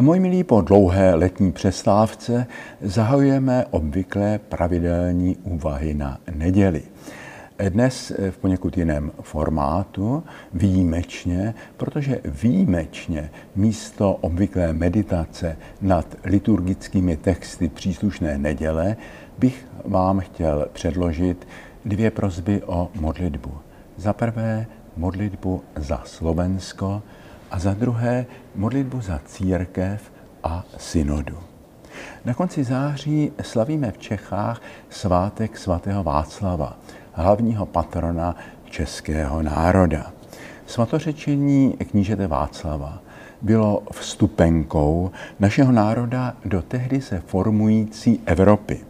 Můj milí, po dlouhé letní přestávce zahajujeme obvyklé pravidelní úvahy na neděli. Dnes v poněkud jiném formátu, výjimečně, protože výjimečně místo obvyklé meditace nad liturgickými texty příslušné neděle bych vám chtěl předložit dvě prozby o modlitbu. Za prvé modlitbu za Slovensko a za druhé modlitbu za církev a synodu. Na konci září slavíme v Čechách svátek svatého Václava, hlavního patrona českého národa. Svatořečení knížete Václava bylo vstupenkou našeho národa do tehdy se formující Evropy,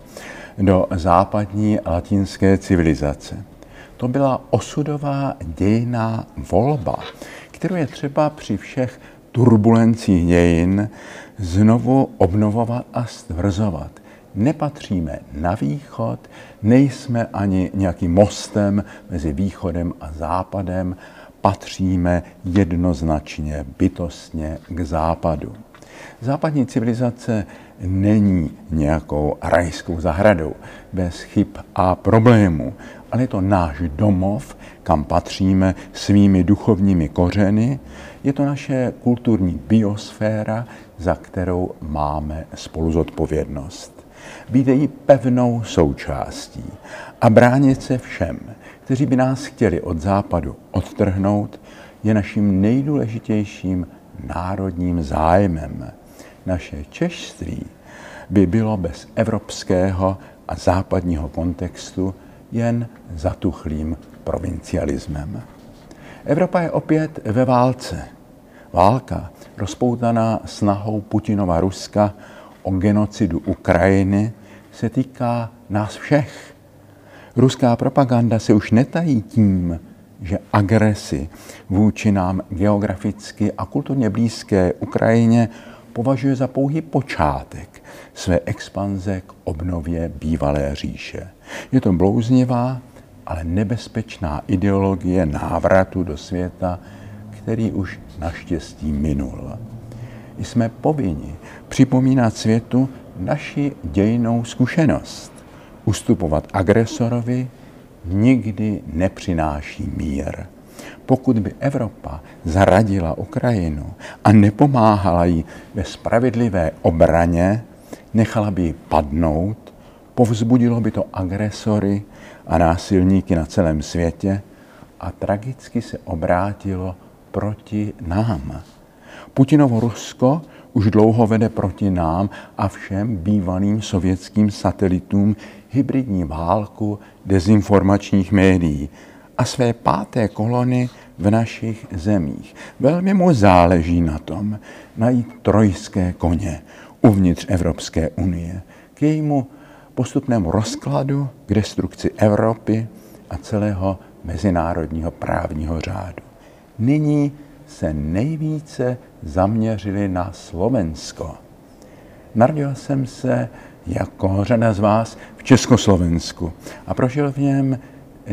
do západní latinské civilizace. To byla osudová dějná volba, kterou je třeba při všech turbulencích dějin znovu obnovovat a stvrzovat. Nepatříme na východ, nejsme ani nějakým mostem mezi východem a západem, patříme jednoznačně, bytostně k západu. Západní civilizace není nějakou rajskou zahradou bez chyb a problémů, ale je to náš domov, kam patříme svými duchovními kořeny. Je to naše kulturní biosféra, za kterou máme spolu zodpovědnost. Být její pevnou součástí a bránit se všem, kteří by nás chtěli od západu odtrhnout, je naším nejdůležitějším národním zájmem. Naše češství by bylo bez evropského a západního kontextu jen zatuchlým provincialismem. Evropa je opět ve válce. Válka, rozpoutaná snahou Putinova Ruska o genocidu Ukrajiny, se týká nás všech. Ruská propaganda se už netají tím, že agresi vůči nám geograficky a kulturně blízké Ukrajině považuje za pouhý počátek své expanze k obnově bývalé říše. Je to blouznivá, ale nebezpečná ideologie návratu do světa, který už naštěstí minul. Jsme povinni připomínat světu naši dějnou zkušenost. Ustupovat agresorovi nikdy nepřináší mír. Pokud by Evropa zradila Ukrajinu a nepomáhala jí ve spravedlivé obraně, nechala by ji padnout, povzbudilo by to agresory a násilníky na celém světě a tragicky se obrátilo proti nám. Putinovo Rusko už dlouho vede proti nám a všem bývalým sovětským satelitům hybridní válku dezinformačních médií a své páté kolony v našich zemích. Velmi mu záleží na tom najít trojské koně uvnitř Evropské unie k jejímu postupnému rozkladu, k destrukci Evropy a celého mezinárodního právního řádu. Nyní se nejvíce zaměřili na Slovensko. Narodil jsem se jako řada z vás v Československu a prožil v něm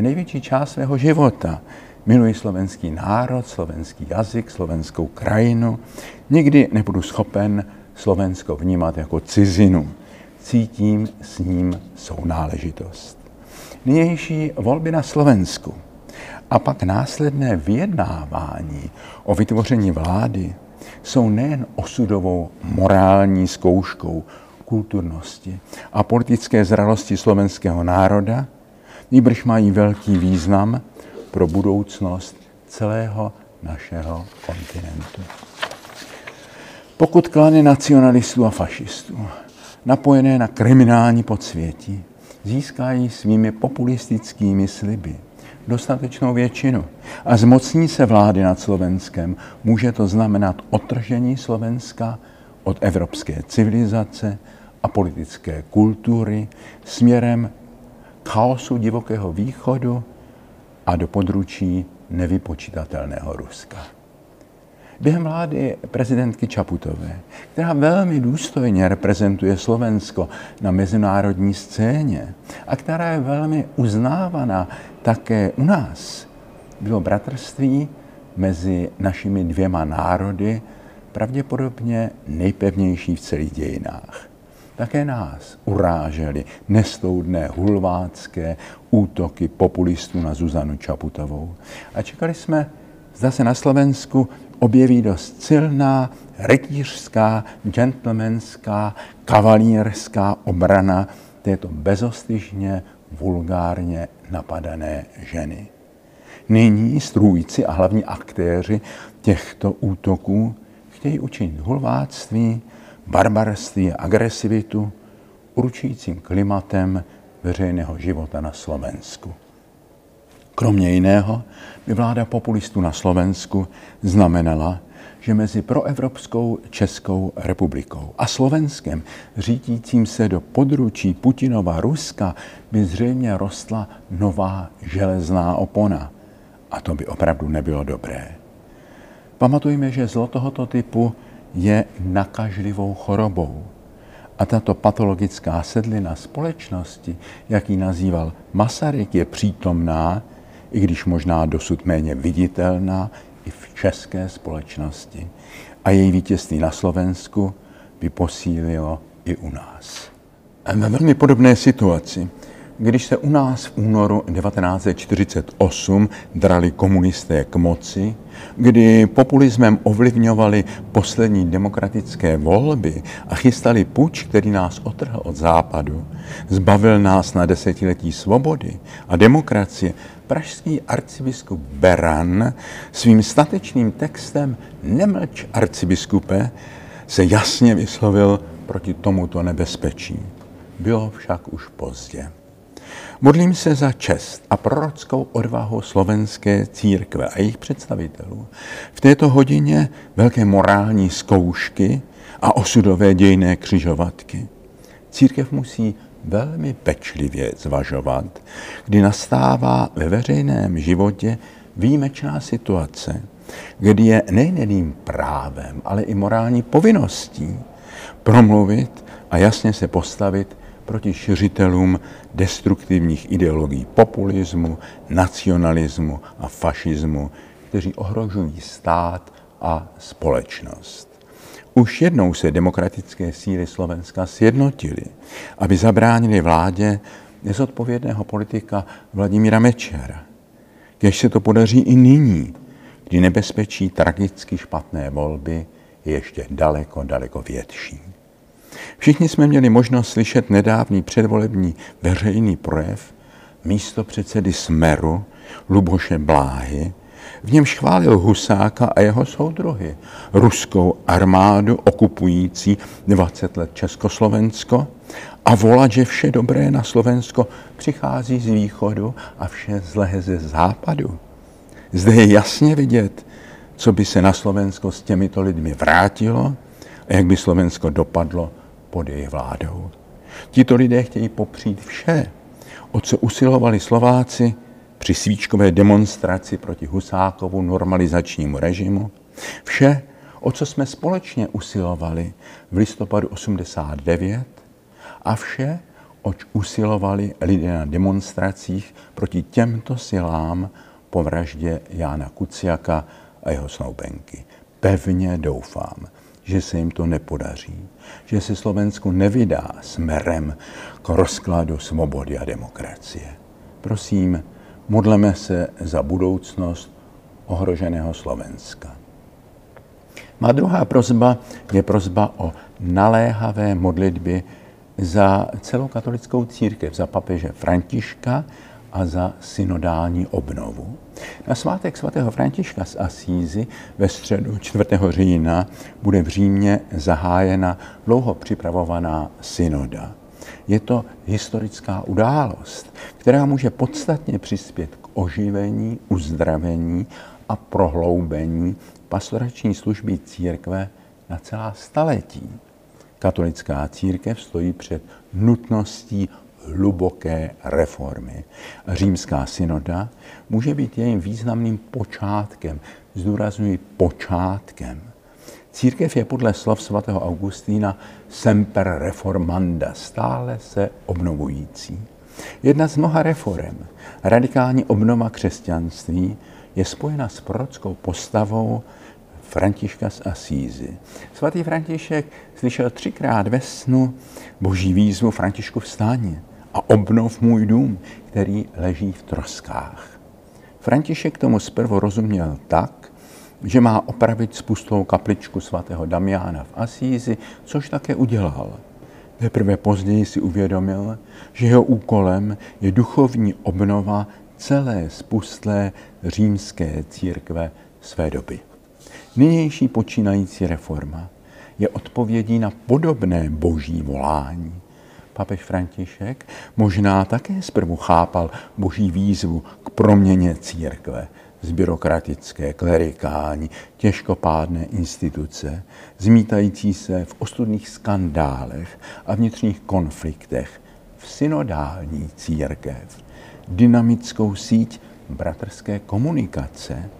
největší část svého života. Miluji slovenský národ, slovenský jazyk, slovenskou krajinu. Nikdy nebudu schopen Slovensko vnímat jako cizinu. Cítím s ním sounáležitost. Nynější volby na Slovensku a pak následné vyjednávání o vytvoření vlády jsou nejen osudovou morální zkouškou kulturnosti a politické zralosti slovenského národa, nýbrž mají velký význam pro budoucnost celého našeho kontinentu. Pokud klany nacionalistů a fašistů, napojené na kriminální podsvětí, získají svými populistickými sliby dostatečnou většinu a zmocní se vlády nad Slovenskem, může to znamenat otržení Slovenska od evropské civilizace a politické kultury směrem chaosu divokého východu a do područí nevypočitatelného Ruska. Během vlády prezidentky Čaputové, která velmi důstojně reprezentuje Slovensko na mezinárodní scéně a která je velmi uznávaná také u nás, bylo bratrství mezi našimi dvěma národy pravděpodobně nejpevnější v celých dějinách. Také nás urážely nestoudné hulvácké útoky populistů na Zuzanu Čaputovou. A čekali jsme, zda se na Slovensku objeví dost silná, rytířská, gentlemanská, kavalírská obrana této bezostyžně, vulgárně napadané ženy. Nyní strůjci a hlavní aktéři těchto útoků chtějí učinit hulváctví, barbarství a agresivitu určujícím klimatem veřejného života na Slovensku. Kromě jiného by vláda populistů na Slovensku znamenala, že mezi proevropskou Českou republikou a Slovenskem, řídícím se do područí Putinova Ruska, by zřejmě rostla nová železná opona. A to by opravdu nebylo dobré. Pamatujme, že zlo tohoto typu je nakažlivou chorobou. A tato patologická sedlina společnosti, jak ji nazýval Masaryk, je přítomná, i když možná dosud méně viditelná, české společnosti. A její vítězství na Slovensku by posílilo i u nás. Ve velmi podobné situaci když se u nás v únoru 1948 drali komunisté k moci, kdy populismem ovlivňovali poslední demokratické volby a chystali puč, který nás otrhl od západu, zbavil nás na desetiletí svobody a demokracie, pražský arcibiskup Beran svým statečným textem Nemlč arcibiskupe se jasně vyslovil proti tomuto nebezpečí. Bylo však už pozdě. Modlím se za čest a prorockou odvahu slovenské církve a jejich představitelů. V této hodině velké morální zkoušky a osudové dějné křižovatky. Církev musí velmi pečlivě zvažovat, kdy nastává ve veřejném životě výjimečná situace, kdy je nejeným právem, ale i morální povinností promluvit a jasně se postavit proti šiřitelům destruktivních ideologií populismu, nacionalismu a fašismu, kteří ohrožují stát a společnost. Už jednou se demokratické síly Slovenska sjednotily, aby zabránili vládě nezodpovědného politika Vladimíra Mečera. Kež se to podaří i nyní, kdy nebezpečí tragicky špatné volby je ještě daleko, daleko větší. Všichni jsme měli možnost slyšet nedávný předvolební veřejný projev místo předsedy Smeru Luboše Bláhy, v němž chválil Husáka a jeho soudruhy, ruskou armádu okupující 20 let Československo a volat, že vše dobré na Slovensko přichází z východu a vše zlé ze západu. Zde je jasně vidět, co by se na Slovensko s těmito lidmi vrátilo a jak by Slovensko dopadlo pod jejich vládou. Tito lidé chtějí popřít vše, o co usilovali Slováci při svíčkové demonstraci proti Husákovu normalizačnímu režimu, vše, o co jsme společně usilovali v listopadu 89 a vše, oč usilovali lidé na demonstracích proti těmto silám po vraždě Jána Kuciaka a jeho snoubenky. Pevně doufám, že se jim to nepodaří, že se Slovensku nevydá smerem k rozkladu svobody a demokracie. Prosím, modleme se za budoucnost ohroženého Slovenska. Má druhá prozba je prozba o naléhavé modlitby za celou katolickou církev, za papeže Františka a za synodální obnovu. Na svátek svatého Františka z Asízy ve středu 4. října bude v Římě zahájena dlouho připravovaná synoda. Je to historická událost, která může podstatně přispět k oživení, uzdravení a prohloubení pastorační služby církve na celá staletí. Katolická církev stojí před nutností hluboké reformy. Římská synoda může být jejím významným počátkem, zdůraznuju počátkem. Církev je podle slov svatého Augustína semper reformanda, stále se obnovující. Jedna z mnoha reform, radikální obnova křesťanství, je spojena s prorockou postavou Františka z Asízy. Svatý František slyšel třikrát ve snu boží výzvu Františku vstáně a obnov můj dům, který leží v troskách. František tomu zprvu rozuměl tak, že má opravit spustlou kapličku svatého Damiána v Asízi, což také udělal. Teprve později si uvědomil, že jeho úkolem je duchovní obnova celé spustlé římské církve své doby. Nynější počínající reforma je odpovědí na podobné boží volání. Papež František možná také zprvu chápal boží výzvu k proměně církve z byrokratické, klerikální, těžkopádné instituce, zmítající se v ostudných skandálech a vnitřních konfliktech, v synodální církev, dynamickou síť bratrské komunikace,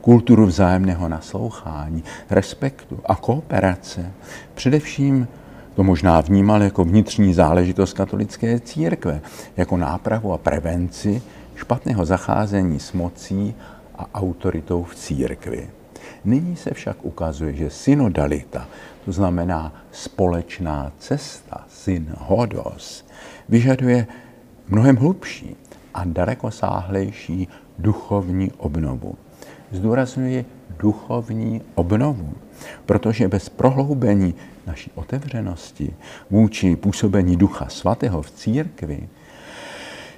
kulturu vzájemného naslouchání, respektu a kooperace. Především to možná vnímal jako vnitřní záležitost katolické církve, jako nápravu a prevenci špatného zacházení s mocí a autoritou v církvi. Nyní se však ukazuje, že synodalita, to znamená společná cesta, synhodos, vyžaduje mnohem hlubší a dalekosáhlejší duchovní obnovu. Zdůrazňuji duchovní obnovu, protože bez prohloubení naší otevřenosti vůči působení Ducha Svatého v církvi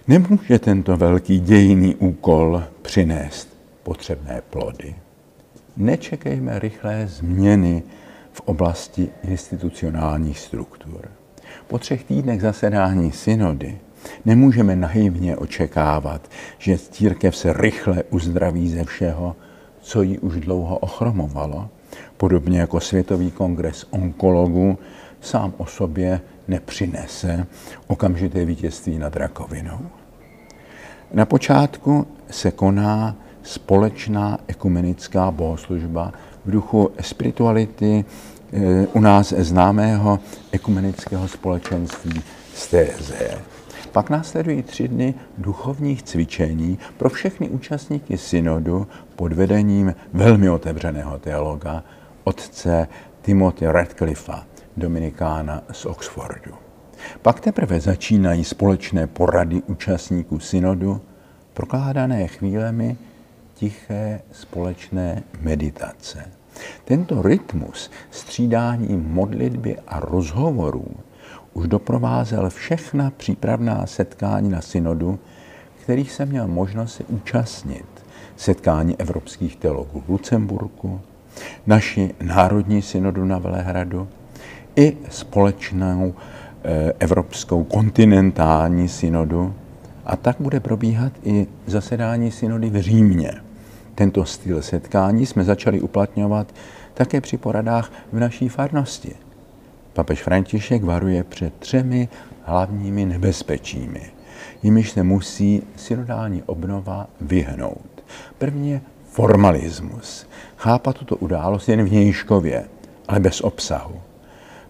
nemůže tento velký dějný úkol přinést potřebné plody. Nečekejme rychlé změny v oblasti institucionálních struktur. Po třech týdnech zasedání synody nemůžeme naivně očekávat, že církev se rychle uzdraví ze všeho, co ji už dlouho ochromovalo, podobně jako Světový kongres onkologů sám o sobě nepřinese okamžité vítězství nad rakovinou. Na počátku se koná společná ekumenická bohoslužba v duchu spirituality eh, u nás známého ekumenického společenství Stéze. Pak následují tři dny duchovních cvičení pro všechny účastníky synodu pod vedením velmi otevřeného teologa, otce Timothy Radcliffa, dominikána z Oxfordu. Pak teprve začínají společné porady účastníků synodu, prokládané chvílemi tiché společné meditace. Tento rytmus střídání modlitby a rozhovorů už doprovázel všechna přípravná setkání na synodu, kterých jsem měl možnost se účastnit. Setkání evropských teologů v Lucemburku, naši národní synodu na Velehradu i společnou eh, evropskou kontinentální synodu. A tak bude probíhat i zasedání synody v Římě. Tento styl setkání jsme začali uplatňovat také při poradách v naší farnosti. Papež František varuje před třemi hlavními nebezpečími, jimiž se musí synodální obnova vyhnout. První je formalismus. Chápat tuto událost jen vnějškově, ale bez obsahu.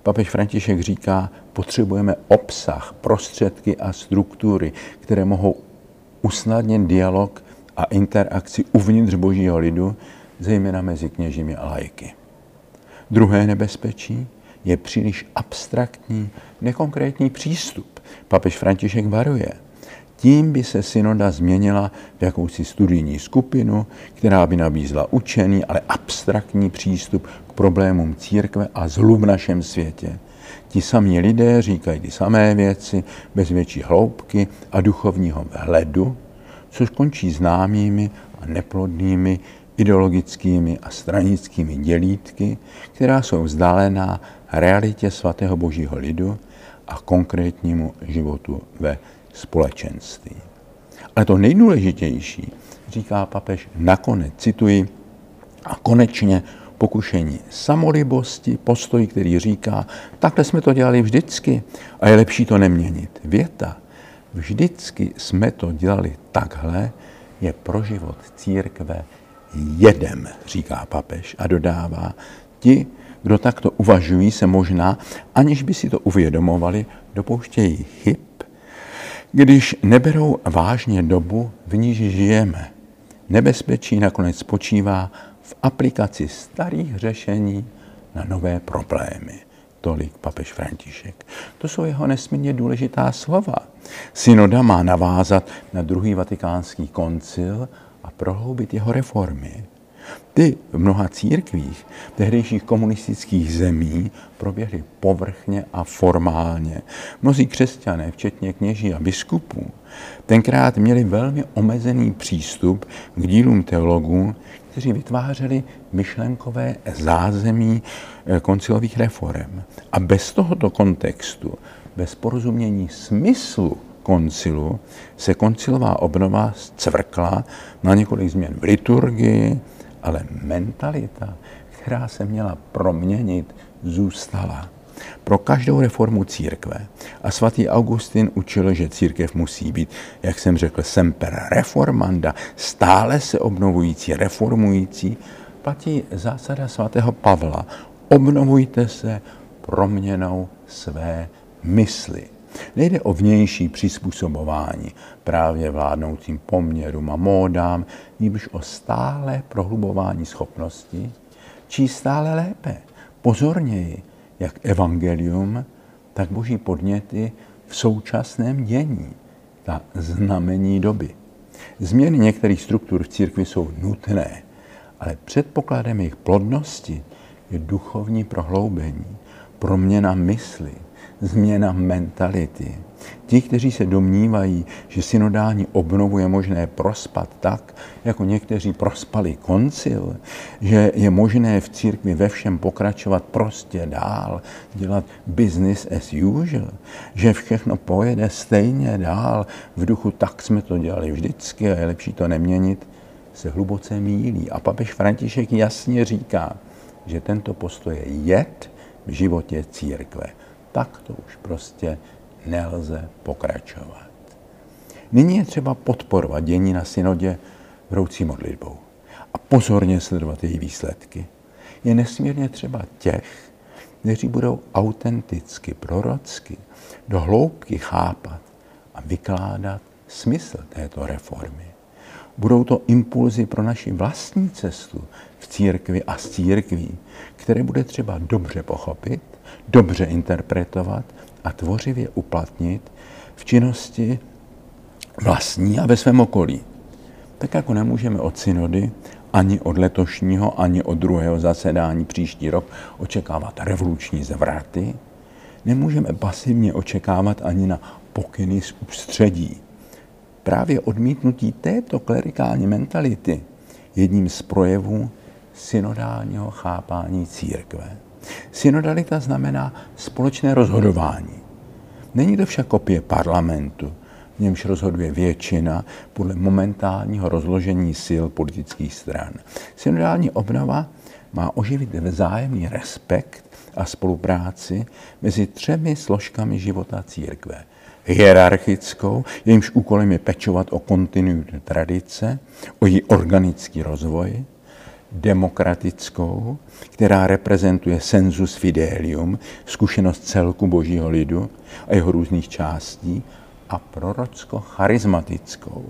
Papež František říká, potřebujeme obsah, prostředky a struktury, které mohou usnadnit dialog a interakci uvnitř božího lidu, zejména mezi kněžími a lajky. Druhé nebezpečí je příliš abstraktní, nekonkrétní přístup. Papež František varuje. Tím by se synoda změnila v jakousi studijní skupinu, která by nabízla učený, ale abstraktní přístup k problémům církve a zlu v našem světě. Ti samí lidé říkají ty samé věci bez větší hloubky a duchovního vhledu, což končí známými a neplodnými ideologickými a stranickými dělítky, která jsou vzdálená realitě svatého božího lidu a konkrétnímu životu ve společenství. Ale to nejdůležitější, říká papež nakonec, cituji, a konečně pokušení samolibosti, postoj, který říká, takhle jsme to dělali vždycky a je lepší to neměnit. Věta, vždycky jsme to dělali takhle, je pro život církve jedem, říká papež a dodává, ti, kdo takto uvažují, se možná, aniž by si to uvědomovali, dopouštějí chyb, když neberou vážně dobu, v níž žijeme. Nebezpečí nakonec spočívá v aplikaci starých řešení na nové problémy. Tolik papež František. To jsou jeho nesmírně důležitá slova. Synoda má navázat na druhý vatikánský koncil a prohloubit jeho reformy. Ty v mnoha církvích tehdejších komunistických zemí proběhly povrchně a formálně. Mnozí křesťané, včetně kněží a biskupů, tenkrát měli velmi omezený přístup k dílům teologů, kteří vytvářeli myšlenkové zázemí eh, koncilových reform. A bez tohoto kontextu, bez porozumění smyslu koncilu, se koncilová obnova cvrkla na několik změn v liturgii, ale mentalita, která se měla proměnit, zůstala. Pro každou reformu církve. A svatý Augustin učil, že církev musí být, jak jsem řekl, semper reformanda, stále se obnovující, reformující. Platí zásada svatého Pavla. Obnovujte se proměnou své mysli. Nejde o vnější přizpůsobování právě vládnoucím poměrům a módám, nímž o stále prohlubování schopnosti, či stále lépe, pozorněji, jak evangelium, tak boží podněty v současném dění, ta znamení doby. Změny některých struktur v církvi jsou nutné, ale předpokladem jejich plodnosti je duchovní prohloubení, proměna mysli, změna mentality. Ti, kteří se domnívají, že synodální obnovu je možné prospat tak, jako někteří prospali koncil, že je možné v církvi ve všem pokračovat prostě dál, dělat business as usual, že všechno pojede stejně dál v duchu, tak jsme to dělali vždycky a je lepší to neměnit, se hluboce mílí. A papež František jasně říká, že tento postoj je jed v životě církve tak to už prostě nelze pokračovat. Nyní je třeba podporovat dění na synodě vroucí modlitbou a pozorně sledovat její výsledky. Je nesmírně třeba těch, kteří budou autenticky, prorocky, do hloubky chápat a vykládat smysl této reformy. Budou to impulzy pro naši vlastní cestu v církvi a z církví, které bude třeba dobře pochopit dobře interpretovat a tvořivě uplatnit v činnosti vlastní a ve svém okolí. Tak jako nemůžeme od synody ani od letošního, ani od druhého zasedání příští rok očekávat revoluční zvraty, nemůžeme pasivně očekávat ani na pokyny z ústředí. Právě odmítnutí této klerikální mentality jedním z projevů synodálního chápání církve. Synodalita znamená společné rozhodování. Není to však kopie parlamentu, v němž rozhoduje většina podle momentálního rozložení sil politických stran. Synodální obnova má oživit vzájemný respekt a spolupráci mezi třemi složkami života církve. Hierarchickou, jejímž úkolem je pečovat o kontinuitu tradice, o její organický rozvoj, demokratickou, která reprezentuje sensus fidelium, zkušenost celku božího lidu a jeho různých částí, a prorocko-charismatickou,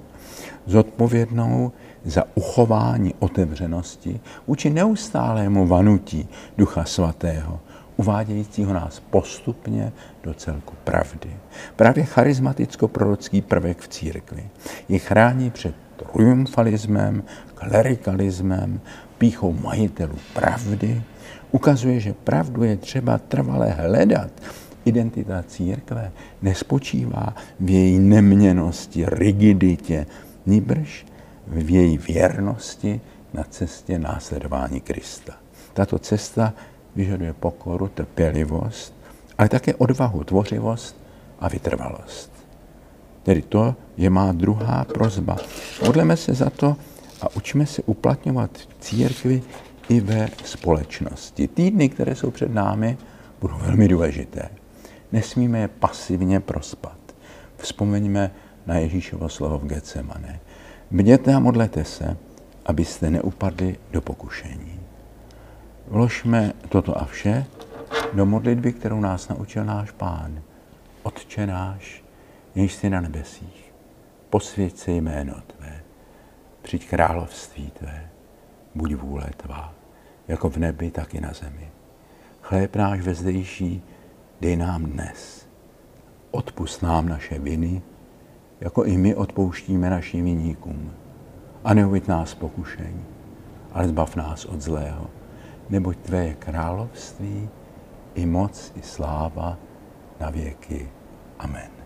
zodpovědnou za uchování otevřenosti vůči neustálému vanutí Ducha Svatého, uvádějícího nás postupně do celku pravdy. Právě charismaticko-prorocký prvek v církvi je chrání před triumfalismem, klerikalismem, píchou majitelů pravdy, ukazuje, že pravdu je třeba trvale hledat. Identita církve nespočívá v její neměnosti, rigiditě, níbrž v její věrnosti na cestě následování Krista. Tato cesta vyžaduje pokoru, trpělivost, ale také odvahu, tvořivost a vytrvalost. Tedy to je má druhá prozba. Modleme se za to, a učíme se uplatňovat církvi i ve společnosti. Týdny, které jsou před námi, budou velmi důležité. Nesmíme je pasivně prospat. Vzpomeňme na Ježíšovo slovo v Getsemane. Bděte a modlete se, abyste neupadli do pokušení. Vložme toto a vše do modlitby, kterou nás naučil náš Pán. Otče náš, jež jsi na nebesích, posvěď se jméno Tvé přijď království Tvé, buď vůle tvá, jako v nebi, tak i na zemi. Chléb náš vezdejší dej nám dnes. Odpust nám naše viny, jako i my odpouštíme našim viníkům. A neuviď nás pokušení, ale zbav nás od zlého, neboť Tvé je království, i moc, i sláva na věky. Amen.